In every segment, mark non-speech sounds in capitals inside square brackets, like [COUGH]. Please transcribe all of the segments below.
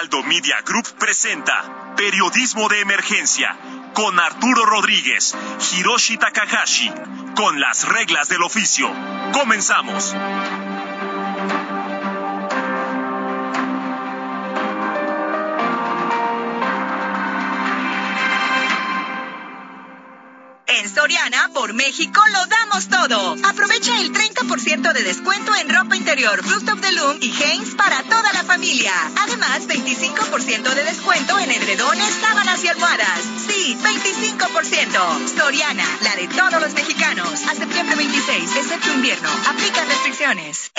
Heraldo Media Group presenta Periodismo de Emergencia con Arturo Rodríguez, Hiroshi Takahashi, con las reglas del oficio. Comenzamos. En Soriana, por México, lo damos todo. Aprovecha el 30% de descuento en ropa interior, Fruit of the Loom y Hanes para toda la familia. Además, 25% de descuento en edredones, sábanas y almohadas. Sí, 25%. Soriana, la de todos los mexicanos. A septiembre 26, excepto invierno. Aplica restricciones.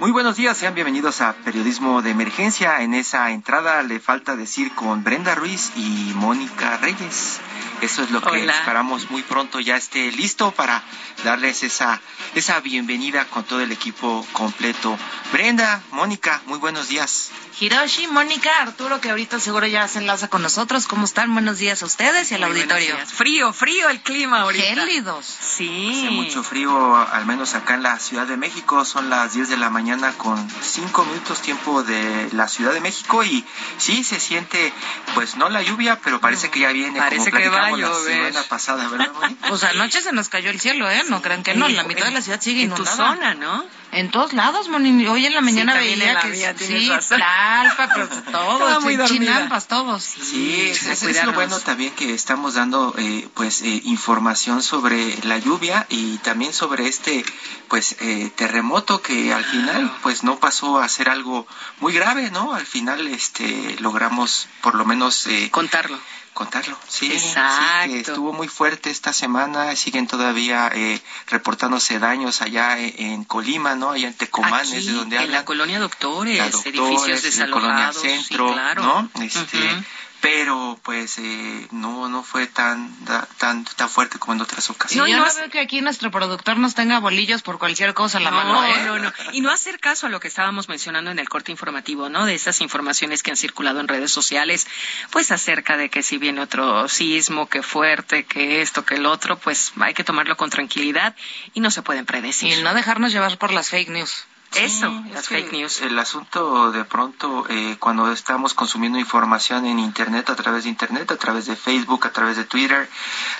Muy buenos días, sean bienvenidos a Periodismo de Emergencia. En esa entrada le falta decir con Brenda Ruiz y Mónica Reyes. Eso es lo que Hola. esperamos muy pronto ya esté listo para darles esa, esa bienvenida con todo el equipo completo. Brenda, Mónica, muy buenos días. Hiroshi, Mónica, Arturo, que ahorita seguro ya se enlaza con nosotros. ¿Cómo están? Buenos días a ustedes y al Muy auditorio. Frío, frío el clima ahorita. Gélidos. Sí. Hace mucho frío, al menos acá en la Ciudad de México. Son las 10 de la mañana con 5 minutos tiempo de la Ciudad de México y sí se siente, pues no la lluvia, pero parece que ya viene. Parece como que va a la semana pasada, ¿verdad? [LAUGHS] Pues anoche se nos cayó el cielo, ¿eh? No crean que no. En la mitad de la ciudad sigue En tu inundada. zona, ¿no? En todos lados, Moni. Hoy en la mañana también veía en la que sí. Tlalpa, pero [LAUGHS] dormida. chinampas, todos. Sí, es, a es lo bueno también que estamos dando eh, pues eh, información sobre la lluvia y también sobre este pues eh, terremoto que al final pues no pasó a ser algo muy grave, ¿no? Al final este logramos por lo menos eh, Contarlo. Contarlo. Sí, Exacto. sí, que estuvo muy fuerte esta semana, siguen todavía eh, reportándose daños allá en, en Colima, ¿no? Allá en Tecomán, Aquí, es de donde en hablan la colonia Doctores, la edificios Doctores, en la colonia desalojados. centro, sí, claro. ¿no? Este. Pero pues eh, no no fue tan da- tan tan fuerte como en otras ocasiones. No, y yo no veo que aquí nuestro productor nos tenga bolillos por cualquier cosa a la no, mano, ¿eh? no, no. Y no hacer caso a lo que estábamos mencionando en el corte informativo, ¿no? De esas informaciones que han circulado en redes sociales, pues acerca de que si viene otro sismo, que fuerte, que esto, que el otro, pues hay que tomarlo con tranquilidad y no se pueden predecir. Y no dejarnos llevar por las fake news. Eso, Sí, las es que fake news. El asunto de pronto, eh, cuando estamos consumiendo información en Internet, a través de Internet, a través de Facebook, a través de Twitter,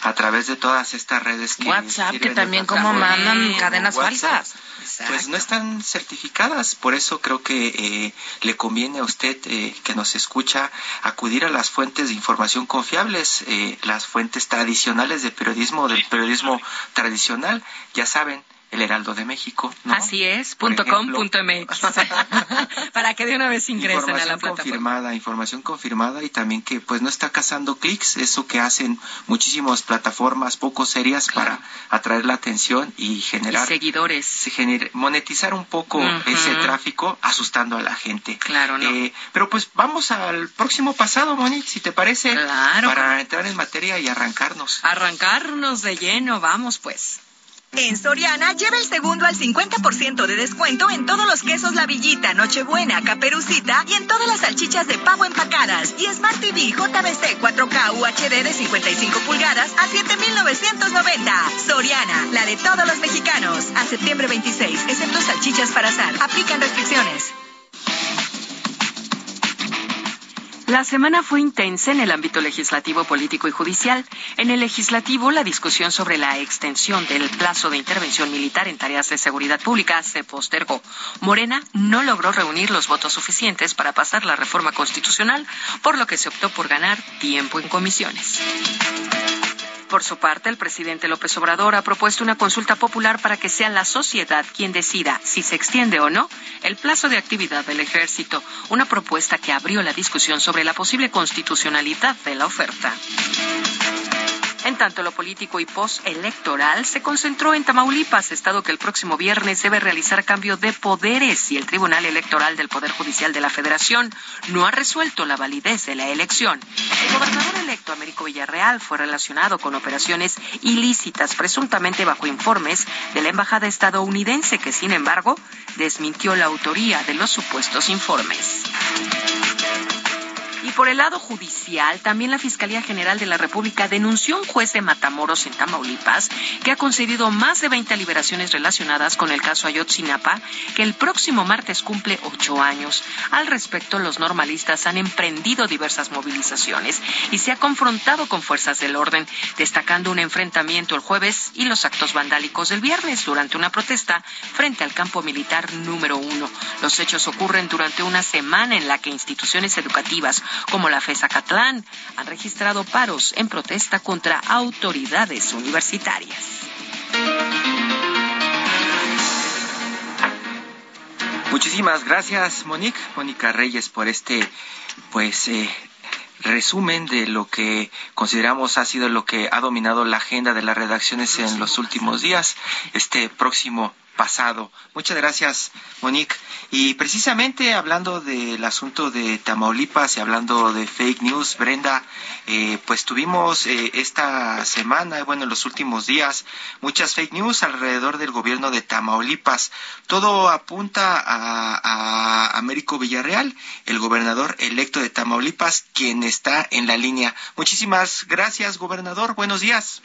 a través de todas estas redes que... WhatsApp, que también como mandan cadenas WhatsApp, falsas. Pues no están certificadas, por eso creo que eh, le conviene a usted eh, que nos escucha acudir a las fuentes de información confiables, eh, las fuentes tradicionales de periodismo, del periodismo tradicional, ya saben, el Heraldo de México. ¿no? Así es, punto com, punto MX. [LAUGHS] Para que de una vez ingresen a la información plataforma. confirmada, información confirmada y también que pues no está cazando clics, eso que hacen muchísimas plataformas poco serias para atraer la atención y Y generar seguidores. se gener- monetizar un poco Ujú. ese tráfico asustando a la gente. Claro, ¿no? Eh, pero pues vamos al próximo pasado, Monique, si te parece, Claro. para entrar en materia y arrancarnos. Arrancarnos de lleno, vamos pues. En Soriana, lleva el segundo al 50% de descuento en todos los quesos La Villita, Nochebuena, Caperucita y en todas las salchichas de pavo empacadas. Y Smart TV JBC 4K UHD de 55 pulgadas a 7,990. Soriana, la de todos los mexicanos. A septiembre 26, excepto salchichas para asar. Aplican restricciones. La semana fue intensa en el ámbito legislativo, político y judicial. En el legislativo, la discusión sobre la extensión del plazo de intervención militar en tareas de seguridad pública se postergó. Morena no logró reunir los votos suficientes para pasar la reforma constitucional, por lo que se optó por ganar tiempo en comisiones. Por su parte, el presidente López Obrador ha propuesto una consulta popular para que sea la sociedad quien decida si se extiende o no el plazo de actividad del ejército, una propuesta que abrió la discusión sobre la posible constitucionalidad de la oferta. En tanto, lo político y postelectoral se concentró en Tamaulipas, estado que el próximo viernes debe realizar cambio de poderes y el Tribunal Electoral del Poder Judicial de la Federación no ha resuelto la validez de la elección. El gobernador electo Américo Villarreal fue relacionado con operaciones ilícitas, presuntamente bajo informes de la embajada estadounidense, que sin embargo desmintió la autoría de los supuestos informes. Y por el lado judicial, también la Fiscalía General de la República denunció a un juez de Matamoros en Tamaulipas que ha concedido más de 20 liberaciones relacionadas con el caso Ayotzinapa, que el próximo martes cumple ocho años. Al respecto, los normalistas han emprendido diversas movilizaciones y se ha confrontado con fuerzas del orden, destacando un enfrentamiento el jueves y los actos vandálicos del viernes durante una protesta frente al campo militar número uno. Los hechos ocurren durante una semana en la que instituciones educativas como la FESA Catlán, han registrado paros en protesta contra autoridades universitarias. Muchísimas gracias, Monique, Mónica Reyes, por este, pues, eh, resumen de lo que consideramos ha sido lo que ha dominado la agenda de las redacciones en los últimos días. Este próximo pasado. Muchas gracias, Monique. Y precisamente hablando del asunto de Tamaulipas y hablando de fake news, Brenda, eh, pues tuvimos eh, esta semana, bueno, en los últimos días, muchas fake news alrededor del gobierno de Tamaulipas. Todo apunta a, a Américo Villarreal, el gobernador electo de Tamaulipas, quien está en la línea. Muchísimas gracias, gobernador. Buenos días.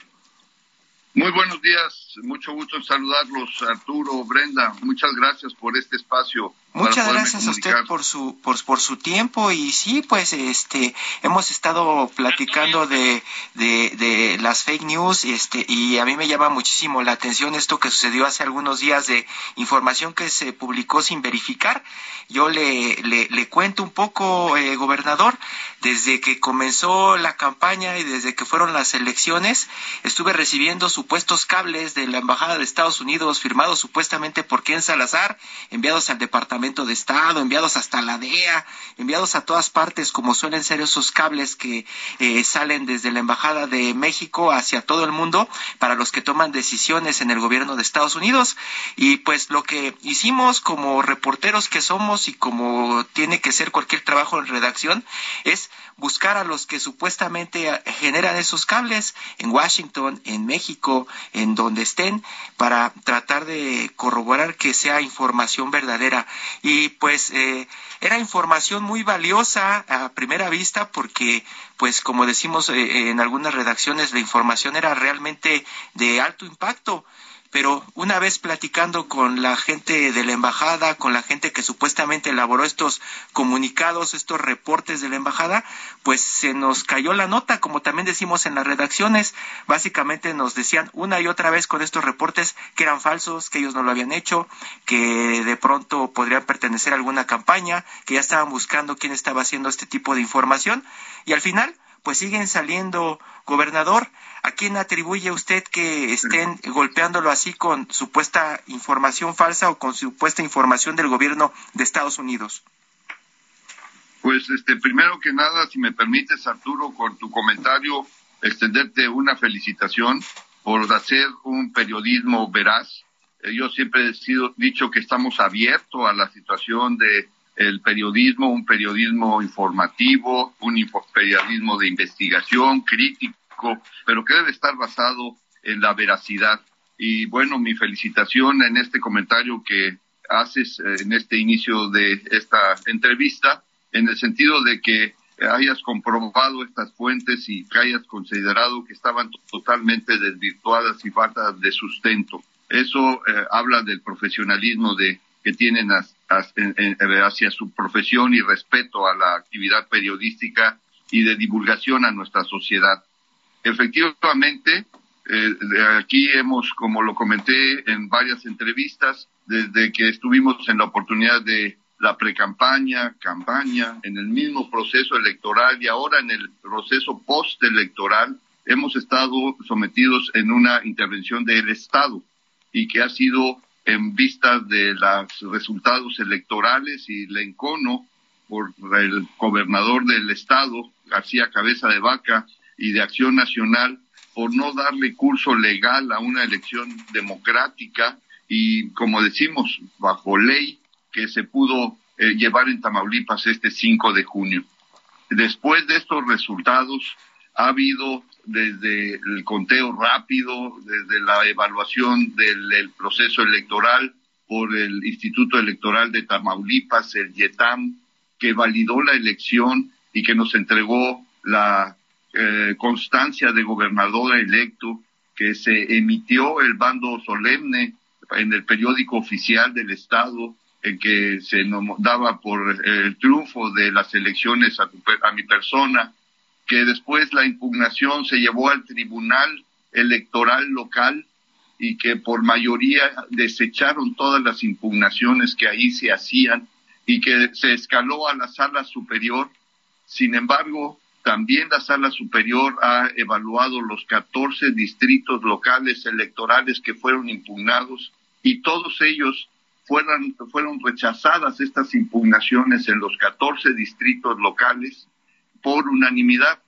Muy buenos días, mucho gusto en saludarlos, Arturo, Brenda, muchas gracias por este espacio Muchas gracias a usted por su por, por, su tiempo y sí, pues este hemos estado platicando de, de, de, las fake news este y a mí me llama muchísimo la atención esto que sucedió hace algunos días de información que se publicó sin verificar. Yo le, le, le cuento un poco, eh, gobernador, desde que comenzó la campaña y desde que fueron las elecciones, estuve recibiendo supuestos cables de la Embajada de Estados Unidos firmados supuestamente por Ken Salazar, enviados al Departamento de Estado, enviados hasta la DEA, enviados a todas partes, como suelen ser esos cables que eh, salen desde la Embajada de México hacia todo el mundo para los que toman decisiones en el gobierno de Estados Unidos. Y pues lo que hicimos como reporteros que somos y como tiene que ser cualquier trabajo en redacción es buscar a los que supuestamente generan esos cables en Washington, en México, en donde estén, para tratar de corroborar que sea información verdadera. Y pues eh, era información muy valiosa a primera vista porque, pues como decimos eh, en algunas redacciones, la información era realmente de alto impacto pero una vez platicando con la gente de la embajada, con la gente que supuestamente elaboró estos comunicados, estos reportes de la embajada, pues se nos cayó la nota, como también decimos en las redacciones, básicamente nos decían una y otra vez con estos reportes que eran falsos, que ellos no lo habían hecho, que de pronto podrían pertenecer a alguna campaña, que ya estaban buscando quién estaba haciendo este tipo de información, y al final pues siguen saliendo. Gobernador, ¿a quién atribuye usted que estén golpeándolo así con supuesta información falsa o con supuesta información del gobierno de Estados Unidos? Pues este, primero que nada, si me permites, Arturo, con tu comentario, extenderte una felicitación por hacer un periodismo veraz. Eh, yo siempre he sido, dicho que estamos abiertos a la situación de el periodismo, un periodismo informativo, un periodismo de investigación, crítico, pero que debe estar basado en la veracidad. Y bueno, mi felicitación en este comentario que haces eh, en este inicio de esta entrevista, en el sentido de que hayas comprobado estas fuentes y que hayas considerado que estaban totalmente desvirtuadas y faltas de sustento. Eso eh, habla del profesionalismo de, que tienen hacia su profesión y respeto a la actividad periodística y de divulgación a nuestra sociedad. Efectivamente, eh, aquí hemos, como lo comenté en varias entrevistas, desde que estuvimos en la oportunidad de la precampaña, campaña, en el mismo proceso electoral y ahora en el proceso postelectoral, hemos estado sometidos en una intervención del Estado y que ha sido en vista de los resultados electorales y el encono por el gobernador del estado, García Cabeza de Vaca, y de Acción Nacional, por no darle curso legal a una elección democrática y, como decimos, bajo ley que se pudo eh, llevar en Tamaulipas este 5 de junio. Después de estos resultados, ha habido desde el conteo rápido, desde la evaluación del, proceso electoral por el Instituto Electoral de Tamaulipas, el YETAM, que validó la elección y que nos entregó la eh, constancia de gobernador electo, que se emitió el bando solemne en el periódico oficial del Estado, en que se nos daba por el triunfo de las elecciones a, a mi persona, que después la impugnación se llevó al Tribunal Electoral Local y que por mayoría desecharon todas las impugnaciones que ahí se hacían y que se escaló a la sala superior. Sin embargo, también la sala superior ha evaluado los 14 distritos locales electorales que fueron impugnados y todos ellos fueron, fueron rechazadas estas impugnaciones en los 14 distritos locales por unanimidad.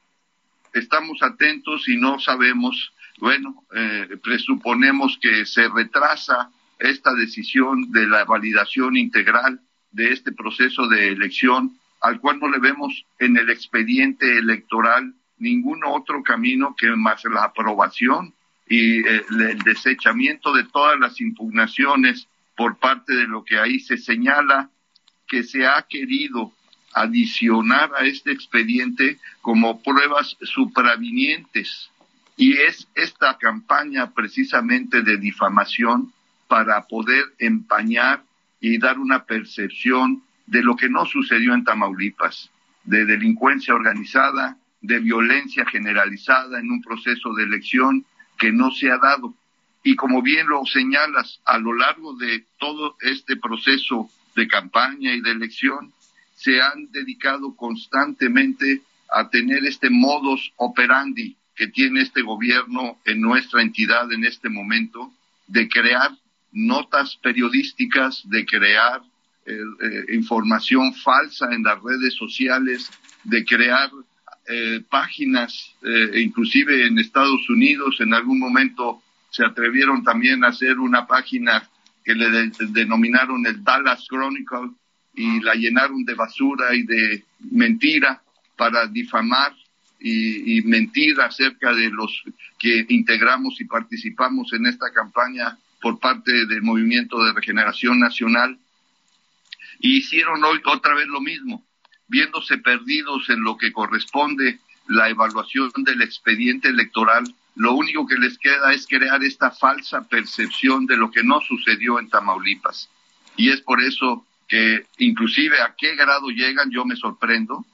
Estamos atentos y no sabemos, bueno, eh, presuponemos que se retrasa esta decisión de la validación integral de este proceso de elección, al cual no le vemos en el expediente electoral ningún otro camino que más la aprobación y eh, el desechamiento de todas las impugnaciones por parte de lo que ahí se señala que se ha querido adicionar a este expediente como pruebas supravinientes. Y es esta campaña precisamente de difamación para poder empañar y dar una percepción de lo que no sucedió en Tamaulipas, de delincuencia organizada, de violencia generalizada en un proceso de elección que no se ha dado. Y como bien lo señalas, a lo largo de todo este proceso de campaña y de elección, se han dedicado constantemente a tener este modus operandi que tiene este gobierno en nuestra entidad en este momento, de crear notas periodísticas, de crear eh, eh, información falsa en las redes sociales, de crear eh, páginas, inclusive en Estados Unidos, en algún momento se atrevieron también a hacer una página que le denominaron el Dallas Chronicle, y la llenaron de basura y de mentira para difamar y, mentir acerca de los que integramos y participamos en esta campaña por parte del Movimiento de Regeneración Nacional. Y hicieron hoy otra vez lo mismo, viéndose perdidos en lo que corresponde la evaluación del expediente electoral, lo único que les queda es crear esta falsa percepción de lo que no sucedió en Tamaulipas. Y es por eso que inclusive a qué grado llegan, yo me sorprendo,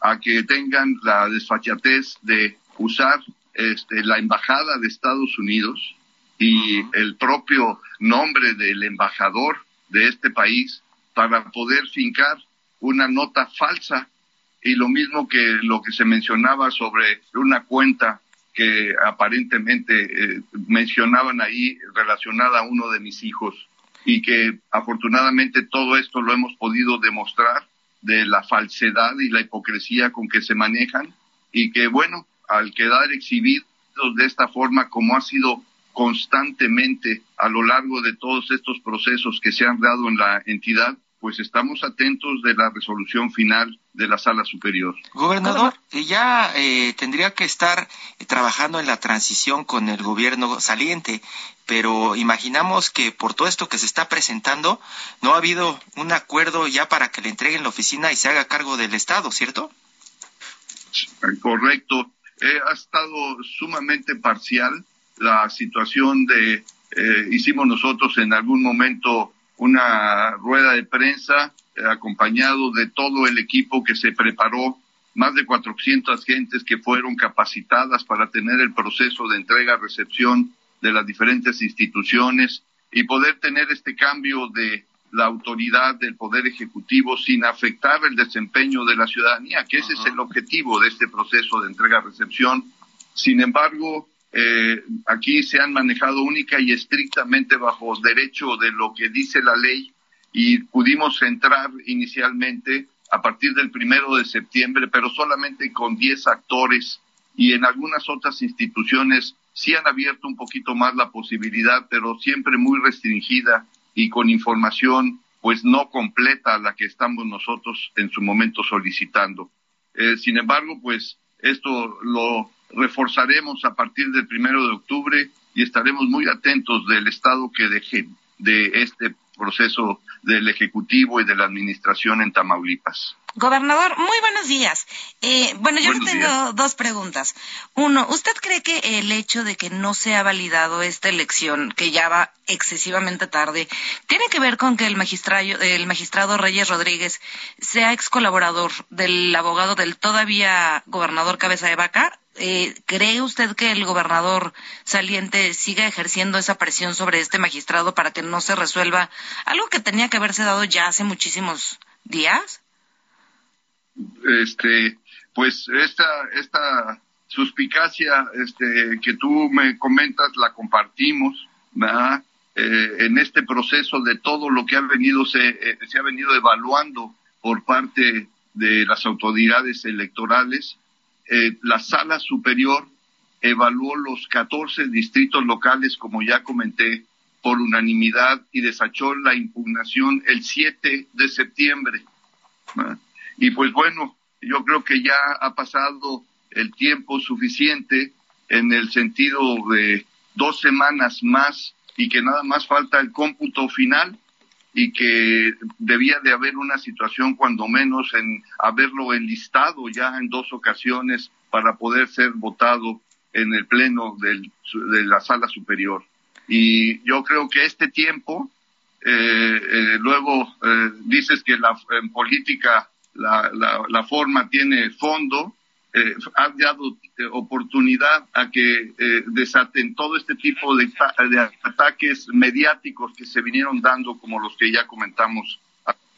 a que tengan la desfachatez de usar este, la embajada de Estados Unidos y el propio nombre del embajador de este país para poder fincar una nota falsa. Y lo mismo que lo que se mencionaba sobre una cuenta que aparentemente eh, mencionaban ahí relacionada a uno de mis hijos y que afortunadamente todo esto lo hemos podido demostrar de la falsedad y la hipocresía con que se manejan y que bueno, al quedar exhibidos de esta forma como ha sido constantemente a lo largo de todos estos procesos que se han dado en la entidad, pues estamos atentos de la resolución final de la sala superior. Gobernador, ya eh, tendría que estar trabajando en la transición con el gobierno saliente, pero imaginamos que por todo esto que se está presentando, no ha habido un acuerdo ya para que le entreguen la oficina y se haga cargo del Estado, ¿cierto? Correcto. Eh, ha estado sumamente parcial la situación de, eh, hicimos nosotros en algún momento una rueda de prensa eh, acompañado de todo el equipo que se preparó, más de 400 gentes que fueron capacitadas para tener el proceso de entrega-recepción de las diferentes instituciones y poder tener este cambio de la autoridad del Poder Ejecutivo sin afectar el desempeño de la ciudadanía, que ese es el objetivo de este proceso de entrega-recepción. Sin embargo, eh, aquí se han manejado única y estrictamente bajo derecho de lo que dice la ley y pudimos entrar inicialmente a partir del primero de septiembre, pero solamente con 10 actores y en algunas otras instituciones sí han abierto un poquito más la posibilidad, pero siempre muy restringida y con información pues no completa a la que estamos nosotros en su momento solicitando. Eh, sin embargo, pues esto lo reforzaremos a partir del primero de octubre y estaremos muy atentos del estado que dejen de este proceso del Ejecutivo y de la Administración en Tamaulipas. Gobernador, muy buenos días. Eh, bueno, yo tengo dos preguntas. Uno, ¿usted cree que el hecho de que no se ha validado esta elección, que ya va excesivamente tarde, tiene que ver con que el magistrado, el magistrado Reyes Rodríguez sea ex colaborador del abogado del todavía gobernador Cabeza de Vaca? Eh, ¿Cree usted que el gobernador saliente siga ejerciendo esa presión sobre este magistrado para que no se resuelva algo que tenía que haberse dado ya hace muchísimos días? Este, pues esta, esta suspicacia este, que tú me comentas la compartimos. Eh, en este proceso de todo lo que ha venido se, eh, se ha venido evaluando por parte de las autoridades electorales eh, la sala superior evaluó los 14 distritos locales, como ya comenté, por unanimidad y desachó la impugnación el 7 de septiembre. Y pues bueno, yo creo que ya ha pasado el tiempo suficiente en el sentido de dos semanas más y que nada más falta el cómputo final y que debía de haber una situación cuando menos en haberlo enlistado ya en dos ocasiones para poder ser votado en el pleno del, de la sala superior. Y yo creo que este tiempo, eh, eh, luego eh, dices que la, política la, la, la forma tiene fondo, eh, ha dado eh, oportunidad a que eh, desaten todo este tipo de, ataques mediáticos que se vinieron dando, como los que ya comentamos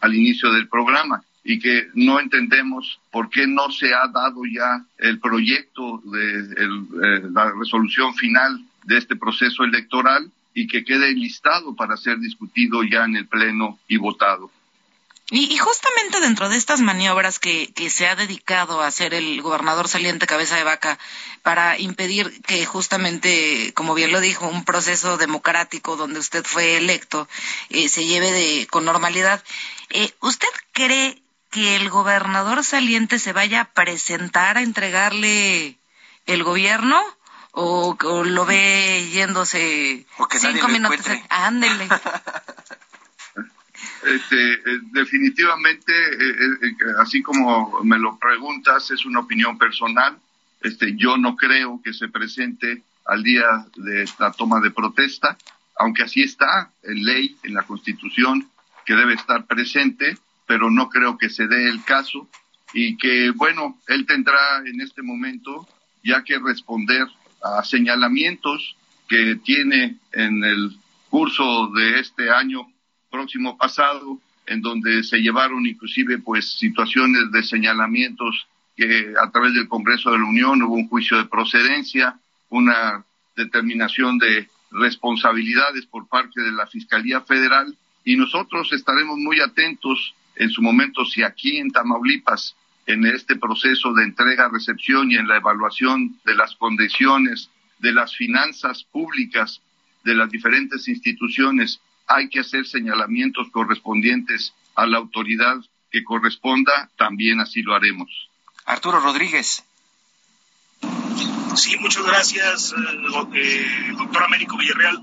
al inicio del programa, y que no entendemos por qué no se ha dado ya el proyecto de la resolución final de este proceso electoral y que quede listado para ser discutido ya en el Pleno y votado. Y, justamente dentro de estas maniobras que, que, se ha dedicado a hacer el gobernador saliente cabeza de vaca para impedir que justamente, como bien lo dijo, un proceso democrático donde usted fue electo eh, se lleve de, con normalidad, eh, ¿usted cree que el gobernador saliente se vaya a presentar a entregarle el gobierno? ¿O, lo ve yéndose cinco minutos? Ándele. [LAUGHS] Este, eh, definitivamente, eh, eh, así como me lo preguntas, es una opinión personal. Este, yo no creo que se presente al día de la toma de protesta, aunque así está en ley, en la Constitución, que debe estar presente, pero no creo que se dé el caso y que, bueno, él tendrá en este momento ya que responder a señalamientos que tiene en el curso de este año próximo pasado, en donde se llevaron inclusive pues situaciones de señalamientos que a través del Congreso de la Unión hubo un juicio de procedencia, una determinación de responsabilidades por parte de la Fiscalía Federal y nosotros estaremos muy atentos en su momento si aquí en Tamaulipas en este proceso de entrega-recepción y en la evaluación de las condiciones de las finanzas públicas de las diferentes instituciones hay que hacer señalamientos correspondientes a la autoridad que corresponda, también así lo haremos. Arturo Rodríguez. Sí, muchas gracias, eh, eh, doctor Américo Villarreal.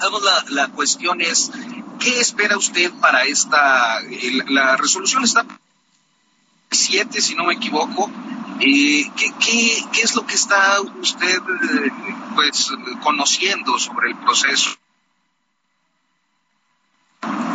La, la cuestión es, ¿qué espera usted para esta, la resolución está siete, si no me equivoco, eh, ¿qué, qué, qué, es lo que está usted pues conociendo sobre el proceso?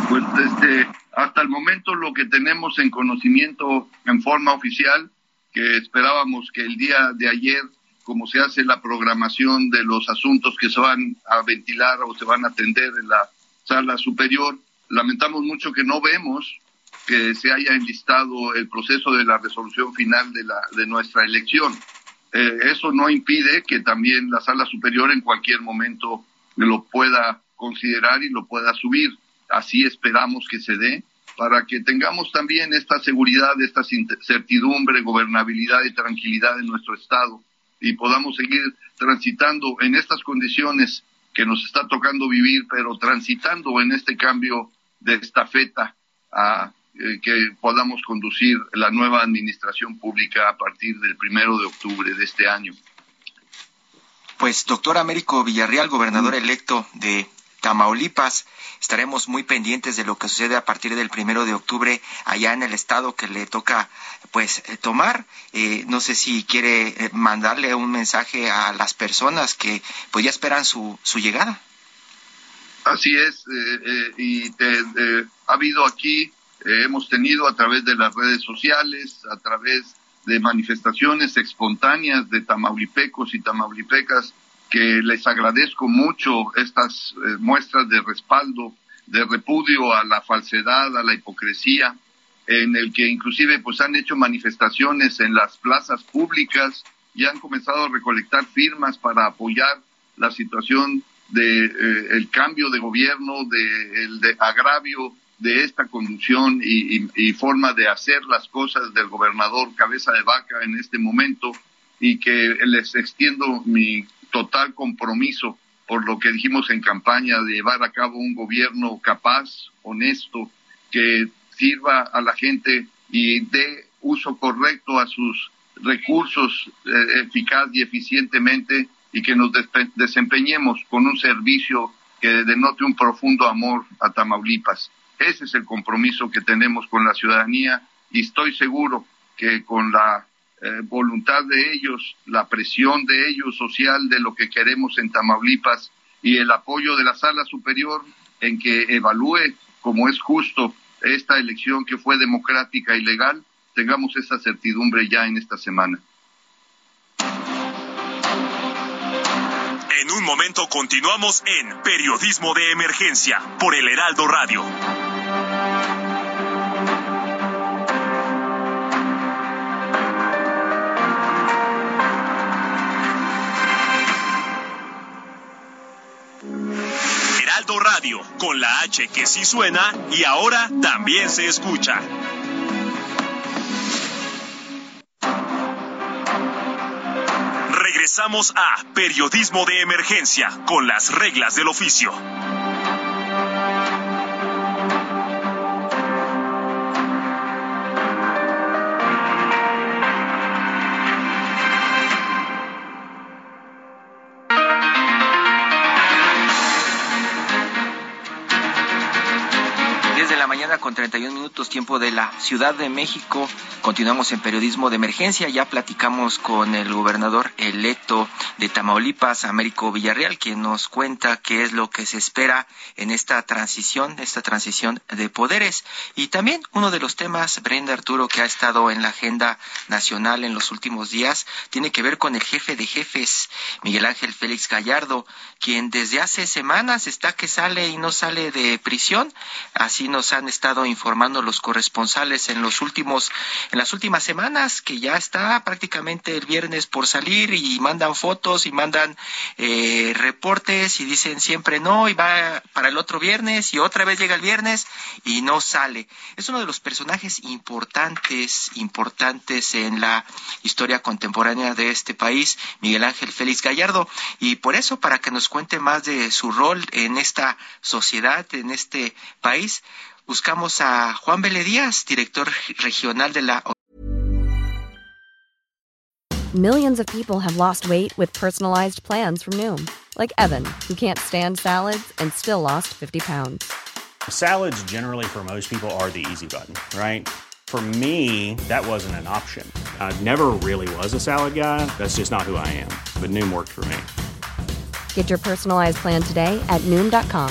Pues este, hasta el momento lo que tenemos en conocimiento en forma oficial, que esperábamos que el día de ayer, como se hace la programación de los asuntos que se van a ventilar o se van a atender en la sala superior, lamentamos mucho que no vemos que se haya enlistado el proceso de la resolución final de, la, de nuestra elección. Eh, eso no impide que también la sala superior en cualquier momento lo pueda considerar y lo pueda subir así esperamos que se dé, para que tengamos también esta seguridad, esta certidumbre, gobernabilidad y tranquilidad en nuestro Estado y podamos seguir transitando en estas condiciones que nos está tocando vivir, pero transitando en este cambio de estafeta a eh, que podamos conducir la nueva administración pública a partir del primero de octubre de este año. Pues, doctor Américo Villarreal, gobernador electo de Tamaulipas. Estaremos muy pendientes de lo que sucede a partir del primero de octubre allá en el estado que le toca pues eh, tomar. Eh, no sé si quiere eh, mandarle un mensaje a las personas que pues ya esperan su, su llegada. Así es, y ha habido aquí, hemos tenido a través de las redes sociales, a través de manifestaciones espontáneas de tamaulipecos y tamaulipecas que les agradezco mucho estas eh, muestras de respaldo, de repudio a la falsedad, a la hipocresía, en el que inclusive pues han hecho manifestaciones en las plazas públicas y han comenzado a recolectar firmas para apoyar la situación de eh, el cambio de gobierno, de el de agravio de esta conducción y, y, forma de hacer las cosas del gobernador cabeza de vaca en este momento y que les extiendo mi total compromiso por lo que dijimos en campaña de llevar a cabo un gobierno capaz, honesto, que sirva a la gente y dé uso correcto a sus recursos eh, eficaz y eficientemente y que nos desempeñemos con un servicio que denote un profundo amor a Tamaulipas. Ese es el compromiso que tenemos con la ciudadanía y estoy seguro que con la eh, voluntad de ellos, la presión de ellos social de lo que queremos en Tamaulipas y el apoyo de la sala superior en que evalúe como es justo esta elección que fue democrática y legal, tengamos esa certidumbre ya en esta semana. En un momento continuamos en Periodismo de Emergencia por el Heraldo Radio. Radio, con la H que sí suena y ahora también se escucha. Regresamos a Periodismo de Emergencia con las reglas del oficio. Tiempo de la Ciudad de México. Continuamos en periodismo de emergencia. Ya platicamos con el gobernador electo de Tamaulipas, Américo Villarreal, quien nos cuenta qué es lo que se espera en esta transición, esta transición de poderes. Y también uno de los temas, Brenda Arturo, que ha estado en la agenda nacional en los últimos días, tiene que ver con el jefe de jefes, Miguel Ángel Félix Gallardo, quien desde hace semanas está que sale y no sale de prisión. Así nos han estado informando los corresponsales en los últimos, en las últimas semanas, que ya está prácticamente el viernes por salir y mandan fotos y mandan eh, reportes y dicen siempre no y va para el otro viernes y otra vez llega el viernes y no sale. Es uno de los personajes importantes, importantes en la historia contemporánea de este país, Miguel Ángel Félix Gallardo. Y por eso, para que nos cuente más de su rol en esta sociedad, en este país, buscamos a Juan Vélez Díaz, director regional de la Millions of people have lost weight with personalized plans from Noom, like Evan, who can't stand salads and still lost 50 pounds. Salads generally for most people are the easy button, right? For me, that wasn't an option. I never really was a salad guy. That's just not who I am. But Noom worked for me. Get your personalized plan today at Noom.com.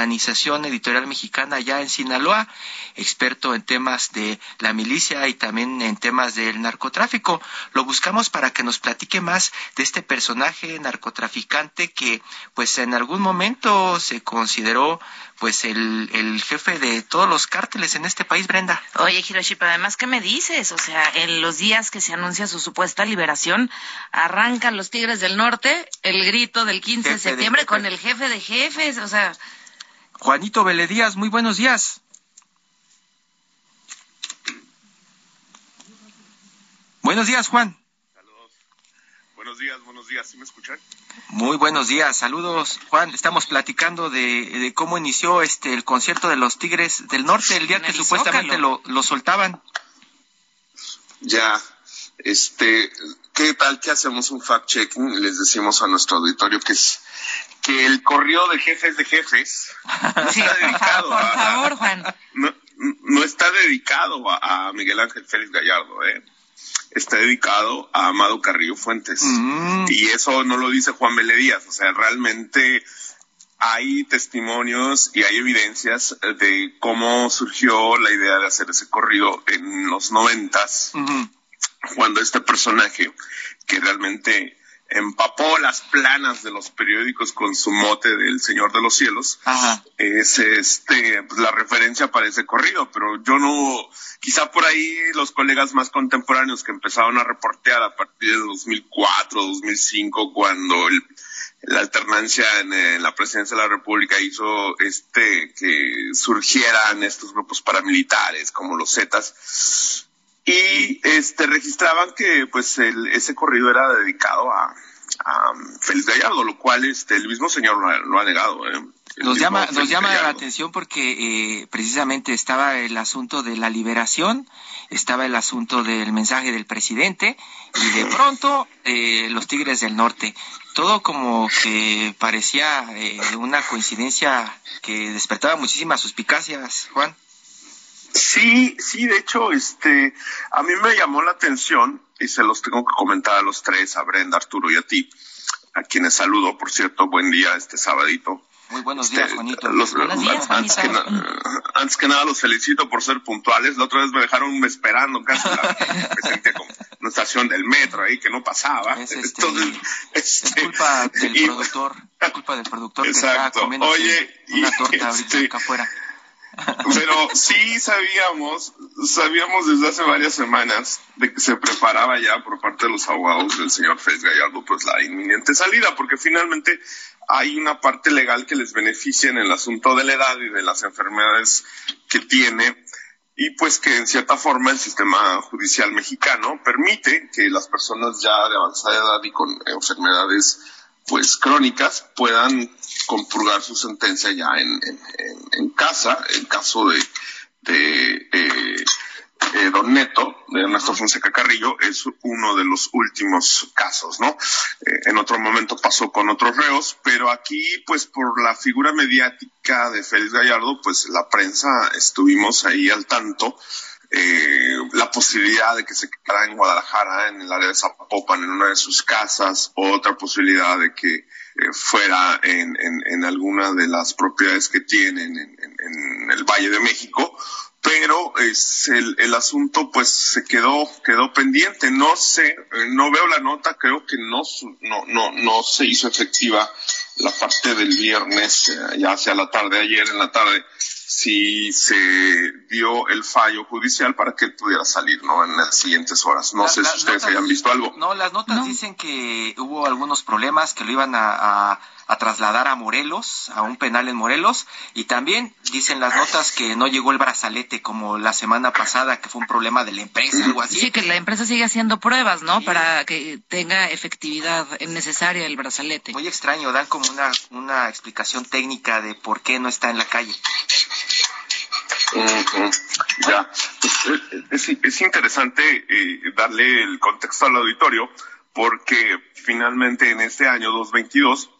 Organización Editorial Mexicana allá en Sinaloa, experto en temas de la milicia y también en temas del narcotráfico. Lo buscamos para que nos platique más de este personaje narcotraficante que pues en algún momento se consideró pues el, el jefe de todos los cárteles en este país, Brenda. Oye, Hiroshi, pero además, ¿qué me dices? O sea, en los días que se anuncia su supuesta liberación, arrancan los Tigres del Norte el grito del 15 de septiembre con el jefe de jefes, o sea... Juanito Veledías, muy buenos días. Buenos días, Juan. Saludos. Buenos días, buenos días. ¿Sí me escuchan? Muy buenos días, saludos, Juan. Estamos platicando de, cómo inició este el concierto de los Tigres del Norte el día que supuestamente lo, lo soltaban. Ya, este, ¿qué tal que hacemos un fact checking? Les decimos a nuestro auditorio que es que el corrido de jefes de jefes no está dedicado a, Por favor, Juan. No, está dedicado a, Miguel Ángel Félix Gallardo, ¿eh? Está dedicado a Amado Carrillo Fuentes. Mm. Y eso no lo dice Juan Díaz, o sea, realmente hay testimonios y hay evidencias de cómo surgió la idea de hacer ese corrido en los noventas cuando este personaje que realmente empapó las planas de los periódicos con su mote del Señor de los Cielos, es este pues, la referencia para ese corrido, pero yo no, quizá por ahí los colegas más contemporáneos que empezaron a reportear a partir de 2004, 2005, cuando la alternancia en, en, la presidencia de la República hizo este que surgieran estos grupos paramilitares como los Zetas, y este registraban que pues el, ese corrido era dedicado a, a Félix Gallardo, lo cual este el mismo señor lo ha, negado. ¿eh? Nos llama, nos llama la atención porque eh, precisamente estaba el asunto de la liberación, estaba el asunto del mensaje del presidente y de pronto eh, los Tigres del Norte. Todo como que parecía eh, una coincidencia que despertaba muchísimas suspicacias, Juan. Sí, sí, de hecho, este, a mí me llamó la atención y se los tengo que comentar a los tres, a Brenda, Arturo y a ti, a quienes saludo, por cierto, buen día este sabadito. Muy buenos días, este, Juanito. buenos días, antes, que antes, que nada, los felicito por ser puntuales. La otra vez me dejaron esperando casi la, [LAUGHS] una estación del metro ahí que no pasaba. Es, este, este, culpa del productor, es culpa del productor que está comiendo una torta ahorita este, acá afuera. Pero sí sabíamos, sabíamos desde hace varias semanas de que se preparaba ya por parte de los abogados del señor Félix Gallardo pues la inminente salida, porque finalmente hay una parte legal que les beneficia en el asunto de la edad y de las enfermedades que tiene y pues que en cierta forma el sistema judicial mexicano permite que las personas ya de avanzada edad y con enfermedades pues crónicas puedan compurgar su sentencia ya en, en, casa, en caso de, de eh, eh, Don Neto, de Ernesto Fonseca Carrillo, es uno de los últimos casos, ¿no? Eh, en otro momento pasó con otros reos, pero aquí, pues por la figura mediática de Félix Gallardo, pues la prensa estuvimos ahí al tanto eh, la posibilidad de que se quedara en Guadalajara, en el área de Zapopan, en una de sus casas, otra posibilidad de que eh, fuera en, en, alguna de las propiedades que tienen en, el Valle de México, pero es el, el asunto pues se quedó quedó pendiente. No sé eh, no veo la nota. Creo que no no no no se hizo efectiva la parte del viernes ya hacia la tarde ayer en la tarde si se dio el fallo judicial para que pudiera salir no en las siguientes horas. No sé si ustedes hayan visto algo. No, las notas dicen que hubo algunos problemas, que lo iban a, a, trasladar a Morelos, a un penal en Morelos, y también dicen las notas que no llegó el brazalete como la semana pasada, que fue un problema de la empresa, algo así. Sí, que la empresa sigue haciendo pruebas, ¿no? Para que tenga efectividad necesaria el brazalete. Muy extraño, dan como una, una explicación técnica de por qué no está en la calle. Ya, pues, es, interesante eh, darle el contexto al auditorio porque finalmente en este año 2022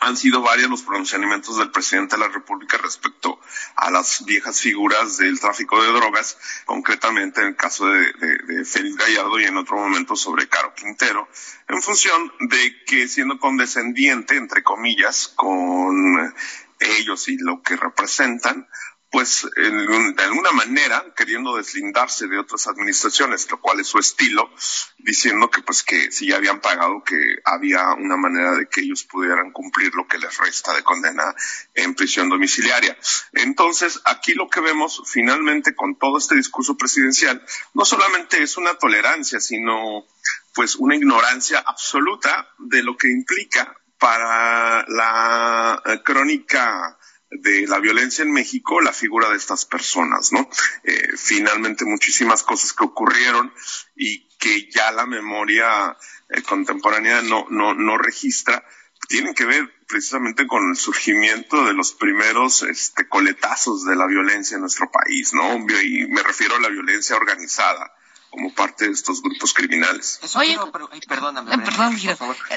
han sido varios los pronunciamientos del presidente de la República respecto a las viejas figuras del tráfico de drogas, concretamente en el caso de, de Félix Gallardo y en otro momento sobre Caro Quintero, en función de que siendo condescendiente, entre comillas, con ellos y lo que representan, pues de alguna manera queriendo deslindarse de otras administraciones, lo cual es su estilo, diciendo que pues que si ya habían pagado que había una manera de que ellos pudieran cumplir lo que les resta de condena en prisión domiciliaria. Entonces, aquí lo que vemos finalmente con todo este discurso presidencial no solamente es una tolerancia, sino pues una ignorancia absoluta de lo que implica para la eh, crónica de la violencia en México la figura de estas personas, ¿no? Eh, finalmente muchísimas cosas que ocurrieron y que ya la memoria eh, contemporánea no, no, no registra, tienen que ver precisamente con el surgimiento de los primeros este, coletazos de la violencia en nuestro país, ¿no? Y me refiero a la violencia organizada como parte de estos grupos criminales. Oye, perdóname, eh, perdón,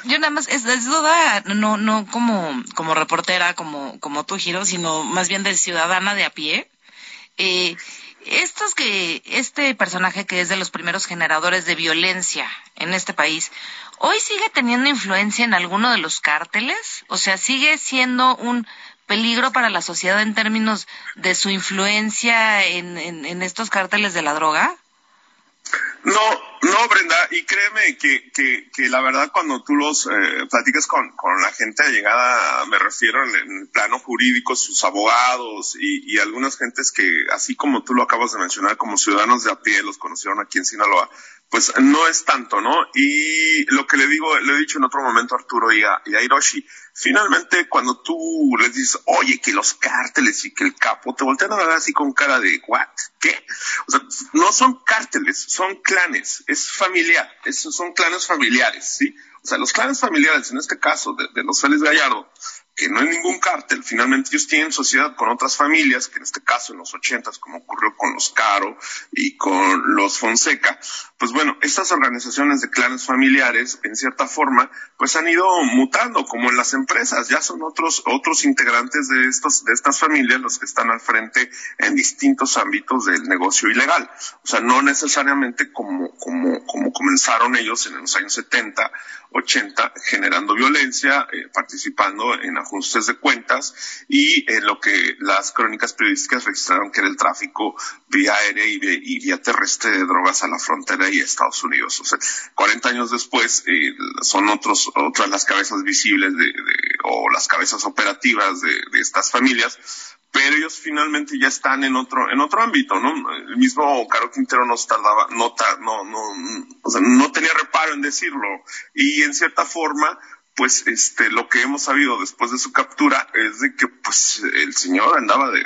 Yo nada más, es, duda, no, no como, como reportera, como, como tú, Giro, sino más bien de ciudadana de a pie. Eh, estos que, este personaje que es de los primeros generadores de violencia en este país, ¿hoy sigue teniendo influencia en alguno de los cárteles? O sea, ¿sigue siendo un peligro para la sociedad en términos de su influencia en, en estos cárteles de la droga? No, no, Brenda, y créeme que, que, que la verdad cuando tú los eh, platicas con, con, la gente llegada, me refiero en, el plano jurídico, sus abogados y, y, algunas gentes que, así como tú lo acabas de mencionar, como ciudadanos de a pie, los conocieron aquí en Sinaloa, pues no es tanto, ¿no? Y lo que le digo, le he dicho en otro momento a Arturo y a, Hiroshi, finalmente cuando tú les dices, oye, que los cárteles y que el capo, te voltean a ver así con cara de, ¿what? ¿Qué? O sea, no son cárteles, son clanes, es familiar, esos son clanes familiares, ¿sí? O sea, los clanes familiares, en este caso de, los Félix Gallardo, que no hay ningún cártel, finalmente ellos tienen sociedad con otras familias, que en este caso en los ochentas, como ocurrió con los Caro y con los Fonseca, pues bueno, estas organizaciones de clanes familiares, en cierta forma, pues han ido mutando, como en las empresas, ya son otros, otros integrantes de estos, de estas familias los que están al frente en distintos ámbitos del negocio ilegal. O sea, no necesariamente como, como, como comenzaron ellos en los años 70 80 generando violencia, eh, participando en ajustes de cuentas y en lo que las crónicas periodísticas registraron que era el tráfico vía aérea y, vía terrestre de drogas a la frontera y a Estados Unidos. O sea, 40 años después eh, son otros, otras las cabezas visibles de, o las cabezas operativas de, de estas familias pero ellos finalmente ya están en otro en otro ámbito, ¿no? El mismo Caro Quintero no tardaba, no, no, o sea, no tenía reparo en decirlo y en cierta forma, pues este lo que hemos sabido después de su captura es de que pues el señor andaba de,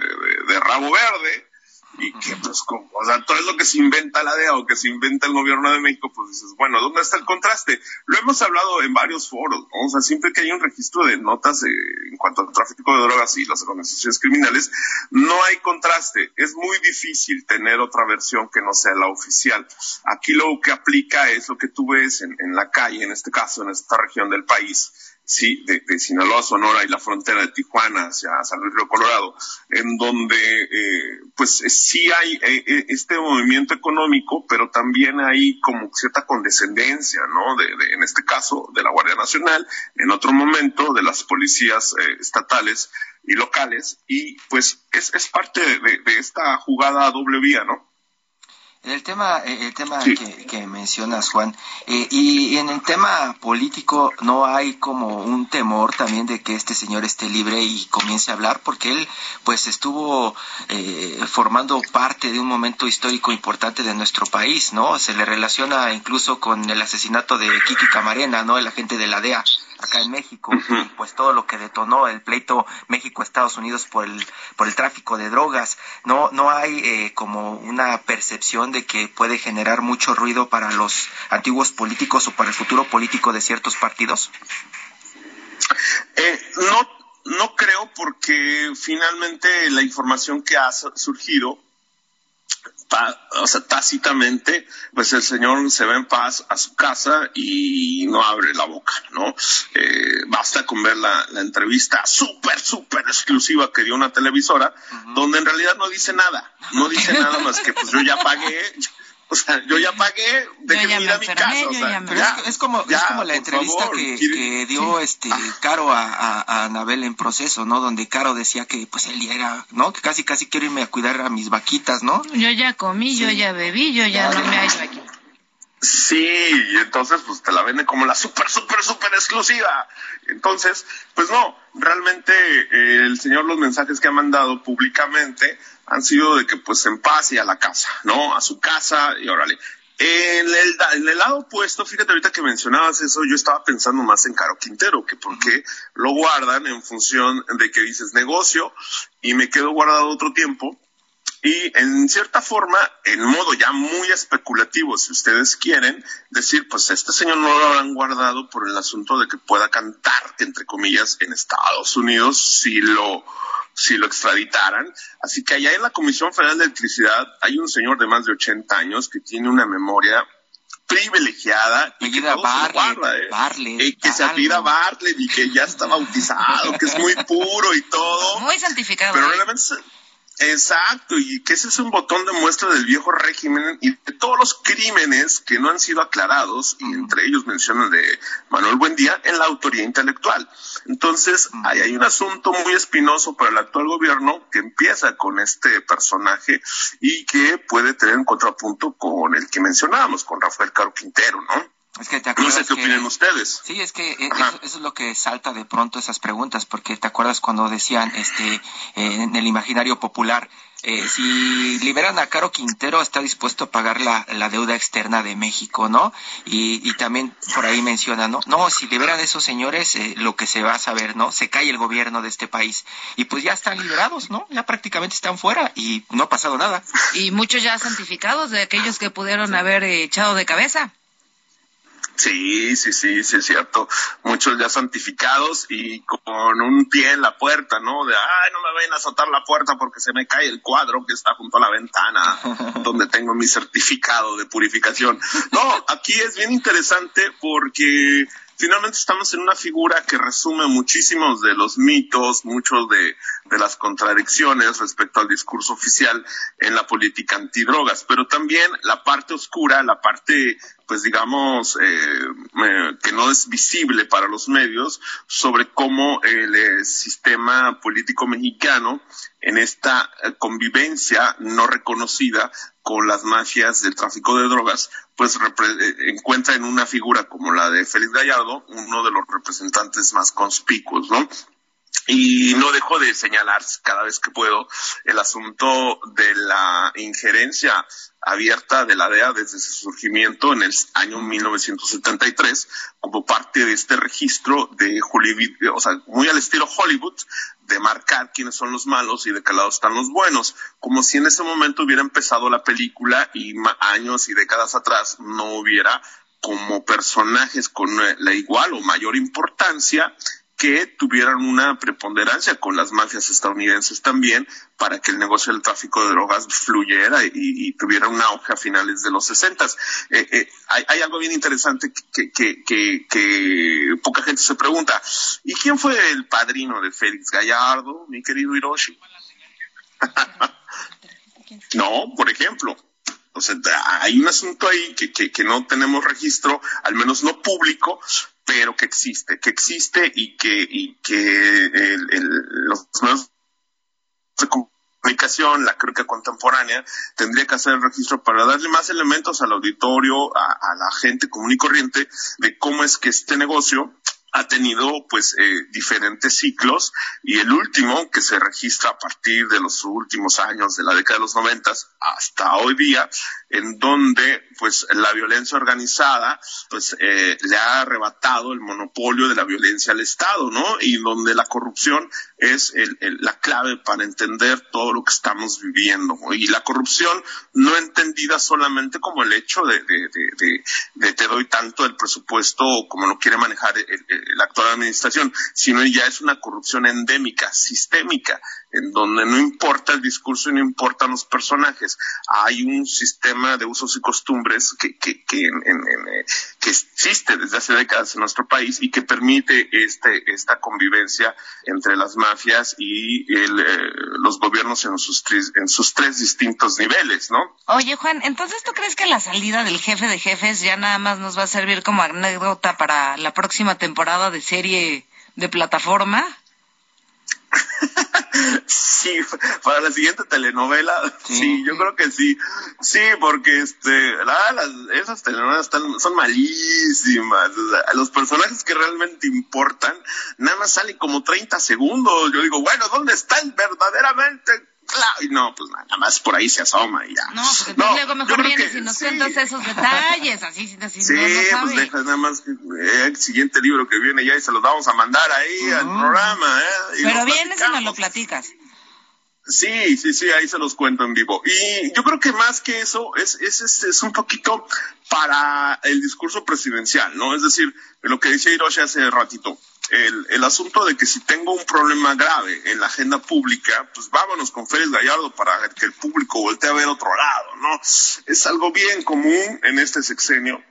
de rabo verde y que pues como, o sea, todo es lo que se inventa la DEA o que se inventa el gobierno de México, pues dices, bueno, ¿dónde está el contraste? Lo hemos hablado en varios foros, o sea, siempre que hay un registro de notas en cuanto al tráfico de drogas y las organizaciones criminales, no hay contraste, es muy difícil tener otra versión que no sea la oficial. Aquí lo que aplica es lo que tú ves en, en la calle, en este caso, en esta región del país, sí, de, Sinaloa, Sonora y la frontera de Tijuana hacia San Luis Río Colorado, en donde eh, pues sí hay eh, eh, este movimiento económico, pero también hay como cierta condescendencia, ¿no? De, de, en este caso de la Guardia Nacional, en otro momento de las policías eh, estatales y locales, y pues es, es parte de, de esta jugada a doble vía, ¿no? El tema, eh, el tema que, mencionas, Juan, eh, y en el tema político no hay como un temor también de que este señor esté libre y comience a hablar, porque él pues estuvo eh, formando parte de un momento histórico importante de nuestro país, ¿no? Se le relaciona incluso con el asesinato de Kiki Camarena, ¿no? El agente de la DEA acá en México, pues todo lo que detonó el pleito México-Estados Unidos por el, por el tráfico de drogas. No, no hay eh, como una percepción de que puede generar mucho ruido para los antiguos políticos o para el futuro político de ciertos partidos. Eh, no, no creo porque finalmente la información que ha surgido o sea, tácitamente, pues el señor se va en paz a su casa y no abre la boca, ¿no? Eh, basta con ver la, entrevista súper, súper exclusiva que dio una televisora, donde en realidad no dice nada, no dice nada más que pues yo ya pagué, O sea, yo ya pagué, déjenme ir a mi casa. O sea, es, como, es como la entrevista que, dio este ah. Caro a, a, Anabel en proceso, ¿no? Donde Caro decía que pues él ya era, ¿no? Que casi casi quiero irme a cuidar a mis vaquitas, ¿no? Yo ya comí, yo ya bebí, yo ya no me hallo aquí. Sí, y entonces pues te la venden como la super, super, super exclusiva. Entonces, pues no, realmente eh, el señor los mensajes que ha mandado públicamente han sido de que pues en paz y a la casa, ¿no? A su casa y órale. En el, en el, lado opuesto, fíjate ahorita que mencionabas eso, yo estaba pensando más en Caro Quintero, que por qué lo guardan en función de que dices negocio y me quedo guardado otro tiempo. Y en cierta forma, en modo ya muy especulativo, si ustedes quieren, decir, pues este señor no lo habrán guardado por el asunto de que pueda cantar, entre comillas, en Estados Unidos si lo si lo extraditaran. Así que allá en la Comisión Federal de Electricidad hay un señor de más de 80 años que tiene una memoria privilegiada y que ¿eh? que se apida Bartlett y que ya está bautizado, que es muy puro y todo. Muy santificado. Pero ¿eh? realmente Exacto, y que ese es un botón de muestra del viejo régimen y de todos los crímenes que no han sido aclarados, y entre ellos mencionan de Manuel Buendía, en la autoría intelectual. Entonces, ahí hay un asunto muy espinoso para el actual gobierno que empieza con este personaje y que puede tener un contrapunto con el que mencionábamos, con Rafael Caro Quintero, ¿no? Es que te no sé qué opinan ustedes. Sí, es que eh, eso, es lo que salta de pronto esas preguntas, porque te acuerdas cuando decían este eh, en el imaginario popular, eh, si liberan a Caro Quintero está dispuesto a pagar la, la deuda externa de México, ¿no? Y, y, también por ahí menciona, ¿no? No, si liberan a esos señores, lo que se va a saber, ¿no? Se cae el gobierno de este país. Y pues ya están liberados, ¿no? Ya prácticamente están fuera y no ha pasado nada. Y muchos ya santificados de aquellos que pudieron haber echado de cabeza. Sí, sí, sí, sí es cierto. Muchos ya santificados y con un pie en la puerta, ¿no? De, ay, no me vayan a azotar la puerta porque se me cae el cuadro que está junto a la ventana [LAUGHS] donde tengo mi certificado de purificación. No, aquí es bien interesante porque finalmente estamos en una figura que resume muchísimos de los mitos, muchos de, las contradicciones respecto al discurso oficial en la política antidrogas, pero también la parte oscura, la parte pues digamos, eh, que no es visible para los medios sobre cómo el eh, sistema político mexicano en esta eh, convivencia no reconocida con las mafias del tráfico de drogas, pues encuentra en una figura como la de Félix Gallardo uno de los representantes más conspicuos, ¿no? Y no dejo de señalar cada vez que puedo el asunto de la injerencia abierta de la DEA desde su surgimiento en el año 1973 como parte de este registro de Hollywood, o sea, muy al estilo Hollywood, de marcar quiénes son los malos y de qué lado están los buenos, como si en ese momento hubiera empezado la película y años y décadas atrás no hubiera como personajes con la igual o mayor importancia que tuvieran una preponderancia con las mafias estadounidenses también para que el negocio del tráfico de drogas fluyera y, tuviera un auge a finales de los sesentas. Eh, eh, hay, algo bien interesante que, que, poca gente se pregunta. ¿Y quién fue el padrino de Félix Gallardo, mi querido Hiroshi? [LAUGHS] no, por ejemplo. O sea, hay un asunto ahí que, que, no tenemos registro, al menos no público, pero que existe, que existe y que, y que el, los medios de comunicación, la crónica contemporánea, tendría que hacer el registro para darle más elementos al auditorio, a la gente común y corriente, de cómo es que este negocio ha tenido pues eh, diferentes ciclos y el último que se registra a partir de los últimos años de la década de los noventas hasta hoy día en donde pues la violencia organizada pues eh, le ha arrebatado el monopolio de la violencia al Estado no y donde la corrupción es el, la clave para entender todo lo que estamos viviendo y la corrupción no entendida solamente como el hecho de, te doy tanto el presupuesto como lo quiere manejar el, la actual administración, sino ya es una corrupción endémica, sistémica, en donde no importa el discurso y no importan los personajes. Hay un sistema de usos y costumbres que, que, que, eh, que existe desde hace décadas en nuestro país y que permite este, esta convivencia entre las mafias y el, eh, los gobiernos en sus, en sus tres distintos niveles, ¿no? Oye, Juan, entonces tú crees que la salida del jefe de jefes ya nada más nos va a servir como anécdota para la próxima temporada de serie de plataforma? Sí, para la siguiente telenovela, sí. yo creo que sí. Sí, porque este, esas telenovelas están, son malísimas. los personajes que realmente importan, nada más salen como 30 segundos. Yo digo, bueno, ¿dónde están verdaderamente y no, pues nada más por ahí se asoma y ya. No, porque no, luego mejor vienes y nos cuentas esos detalles, así, así Sí, pues dejas nada más eh, el siguiente libro que viene ya y se los vamos a mandar ahí al programa, ¿eh? Pero vienes y nos lo platicas. Sí, sí, sí, ahí se los cuento en vivo. Y yo creo que más que eso es, es, es, un poquito para el discurso presidencial, ¿no? Es decir, lo que decía Hiroshi hace ratito, el, el, asunto de que si tengo un problema grave en la agenda pública, pues vámonos con Félix Gallardo para que el público voltee a ver otro lado, ¿no? Es algo bien común en este sexenio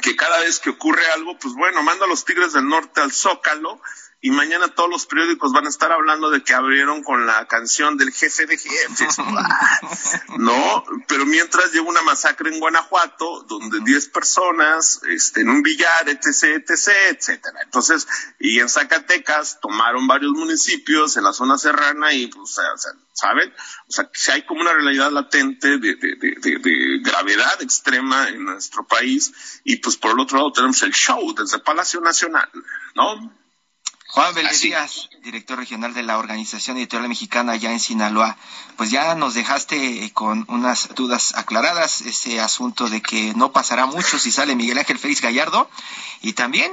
que cada vez que ocurre algo, pues bueno, manda a los Tigres del Norte al Zócalo y mañana todos los periódicos van a estar hablando de que abrieron con la canción del jefe de jefes, [LAUGHS] ¿no? Pero mientras llegó una masacre en Guanajuato, donde 10 personas, este, en un billar, etc., etc., etcétera. Entonces, y en Zacatecas tomaron varios municipios en la zona serrana y, pues, o sea, ¿saben? O sea, si hay como una realidad latente de, de, de, de, gravedad extrema en nuestro país y, pues, por el otro lado tenemos el show desde Palacio Nacional, ¿no? Juan Vélez Díaz, director regional de la Organización Editorial Mexicana allá en Sinaloa, pues ya nos dejaste con unas dudas aclaradas, ese asunto de que no pasará mucho si sale Miguel Ángel Félix Gallardo, y también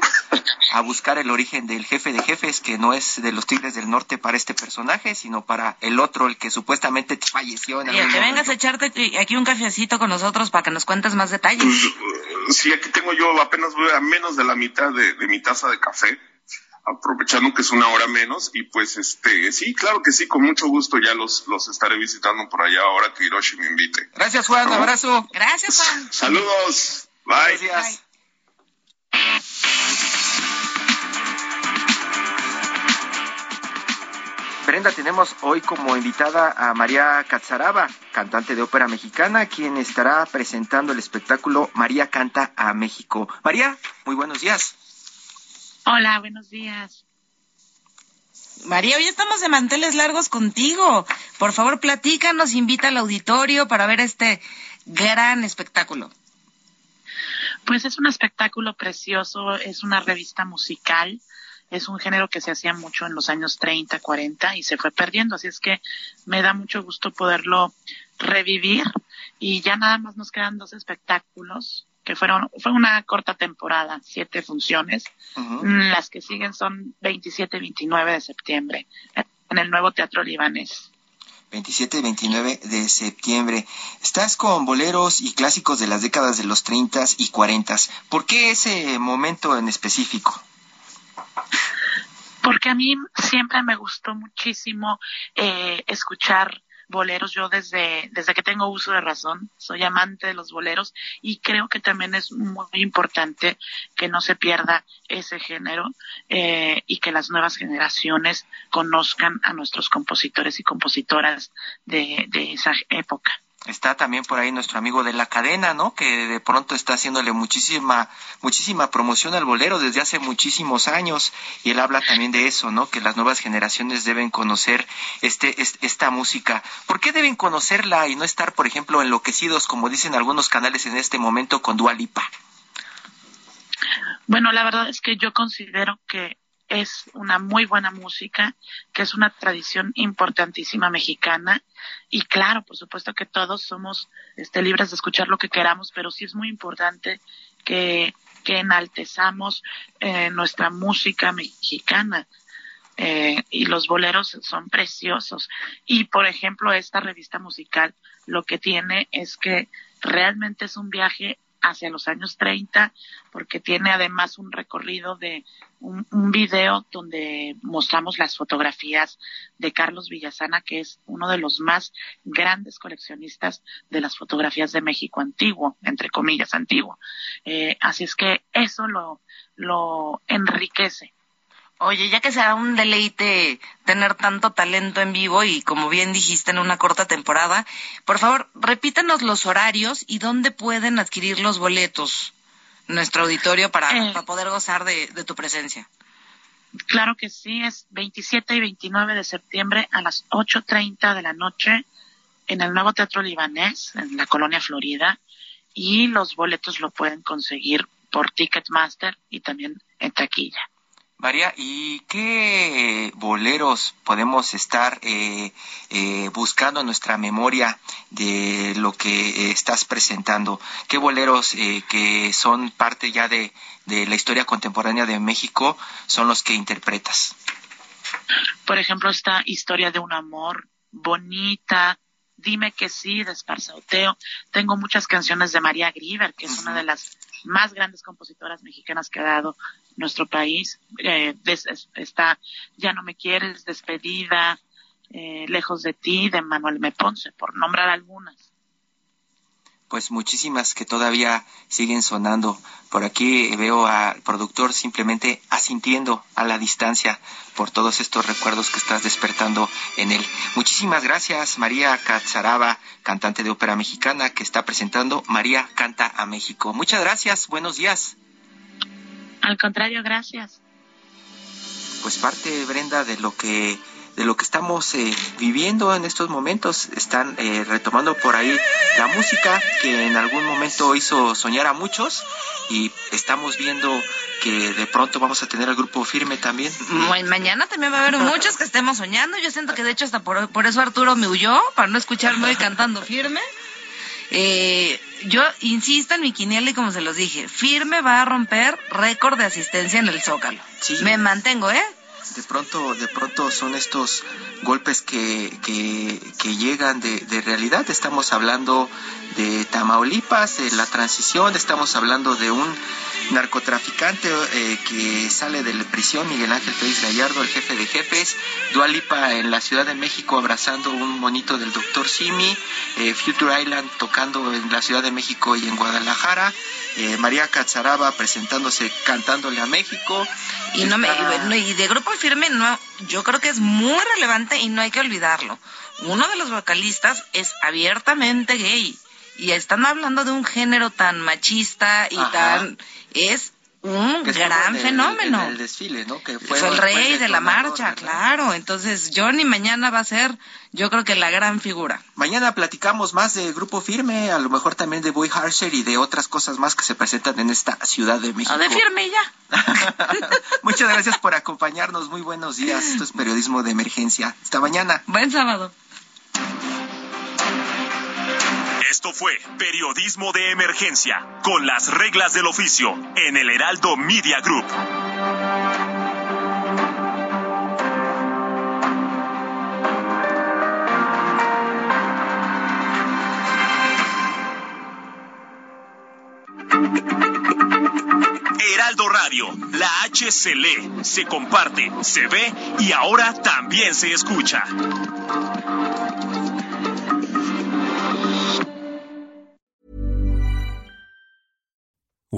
a buscar el origen del jefe de jefes, que no es de los Tigres del Norte para este personaje, sino para el otro, el que supuestamente falleció. En que vengas a echarte aquí un cafecito con nosotros para que nos cuentes más detalles. Pues, sí, aquí tengo yo apenas voy a menos de la mitad de mi taza de café aprovechando que es una hora menos y pues este sí claro que sí con mucho gusto ya los los estaré visitando por allá ahora que Hiroshi me invite. Gracias Juan abrazo. Gracias Juan. [LAUGHS] Saludos. Bye, Gracias. Brenda, tenemos hoy como invitada a María Catzaraba, cantante de ópera mexicana, quien estará presentando el espectáculo María canta a México. María, muy buenos días. Hola, buenos días. María, hoy estamos de manteles largos contigo. Por favor, platícanos, invita al auditorio para ver este gran espectáculo. Pues es un espectáculo precioso, es una revista musical, es un género que se hacía mucho en los años 30, 40 y se fue perdiendo, así es que me da mucho gusto poderlo revivir y ya nada más nos quedan dos espectáculos que fueron, fue una corta temporada, siete funciones. Las que siguen son 27 y 29 de septiembre en el nuevo Teatro Libanés. 27 y 29 de septiembre. Estás con boleros y clásicos de las décadas de los 30 y 40. ¿Por qué ese momento en específico? Porque a mí siempre me gustó muchísimo eh, escuchar boleros. Yo desde, desde que tengo uso de razón soy amante de los boleros y creo que también es muy importante que no se pierda ese género eh, y que las nuevas generaciones conozcan a nuestros compositores y compositoras de, de esa época. Está también por ahí nuestro amigo de la cadena, ¿no? Que de pronto está haciéndole muchísima, muchísima promoción al bolero desde hace muchísimos años. Y él habla también de eso, ¿no? Que las nuevas generaciones deben conocer este, esta música. ¿Por qué deben conocerla y no estar, por ejemplo, enloquecidos, como dicen algunos canales en este momento, con Dualipa? Bueno, la verdad es que yo considero que es una muy buena música, que es una tradición importantísima mexicana y claro, por supuesto que todos somos este, libres de escuchar lo que queramos, pero sí es muy importante que, que enaltezamos eh, nuestra música mexicana. Eh, y los boleros son preciosos. Y, por ejemplo, esta revista musical lo que tiene es que realmente es un viaje hacia los años 30, porque tiene además un recorrido de un, video donde mostramos las fotografías de Carlos Villasana, que es uno de los más grandes coleccionistas de las fotografías de México antiguo, entre comillas antiguo. Eh, así es que eso lo, lo enriquece. Oye, ya que será un deleite tener tanto talento en vivo y como bien dijiste en una corta temporada, por favor, repítanos los horarios y dónde pueden adquirir los boletos nuestro auditorio para, Eh. para poder gozar de, de tu presencia. Claro que sí, es 27 y 29 de septiembre a las 8.30 de la noche en el nuevo Teatro Libanés, en la colonia Florida, y los boletos lo pueden conseguir por Ticketmaster y también en taquilla. María, ¿y qué boleros podemos estar eh, eh, buscando en nuestra memoria de lo que eh, estás presentando? ¿Qué boleros eh, que son parte ya de, de la historia contemporánea de México son los que interpretas? Por ejemplo, esta historia de un amor bonita, Dime que sí, de Esparzauteo. Tengo muchas canciones de María Grieber, que es una de las más grandes compositoras mexicanas que ha dado nuestro país. Eh, está Ya no me quieres, Despedida, eh, Lejos de ti, de Manuel M. Ponce, por nombrar algunas. Pues muchísimas que todavía siguen sonando. Por aquí veo al productor simplemente asintiendo a la distancia por todos estos recuerdos que estás despertando en él. Muchísimas gracias, María Catzaraba, cantante de ópera mexicana, que está presentando María Canta a México. Muchas gracias, buenos días. Al contrario, gracias. Pues parte, Brenda, de lo que de lo que estamos eh, viviendo en estos momentos. Están eh, retomando por ahí la música que en algún momento hizo soñar a muchos y estamos viendo que de pronto vamos a tener al grupo firme también. Ma- Mañana también va a haber [LAUGHS] muchos que estemos soñando. Yo siento que de hecho hasta por, por eso Arturo me huyó, para no escucharme hoy cantando firme. Eh, yo insisto en mi quiniela y como se los dije, firme va a romper récord de asistencia en el Zócalo. Me mantengo, ¿eh? De pronto de pronto son estos golpes que, que, que llegan de, de realidad. Estamos hablando de Tamaulipas de la transición estamos hablando de un narcotraficante eh, que sale de la prisión Miguel Ángel Pérez Gallardo el jefe de jefes Dualipa en la Ciudad de México abrazando un monito del doctor Simi eh, Future Island tocando en la Ciudad de México y en Guadalajara eh, María Catzaraba presentándose cantándole a México Y no me y Está- bueno, y de grupo firme no, yo creo que es muy relevante y no hay que olvidarlo. Uno de los vocalistas es abiertamente gay y están hablando de un género tan machista y Ajá. tan es un que estuvo gran en el- fue en el desfile, ¿no? Que fue, el rey de la marcha, claro. Entonces, Johnny mañana va a ser, yo creo que la gran figura. Mañana platicamos más de Grupo Firme, a lo mejor también de Boy Harsher y de otras cosas más que se presentan en esta Ciudad de México. O de firme ya. [LAUGHS] Muchas gracias por acompañarnos. Muy buenos días. Esto es periodismo de emergencia. Hasta mañana. Buen sábado. Esto fue Periodismo de Emergencia, con las reglas del oficio, en el Heraldo Media Group. Heraldo Radio, la H se lee, se comparte, se ve y ahora también se escucha.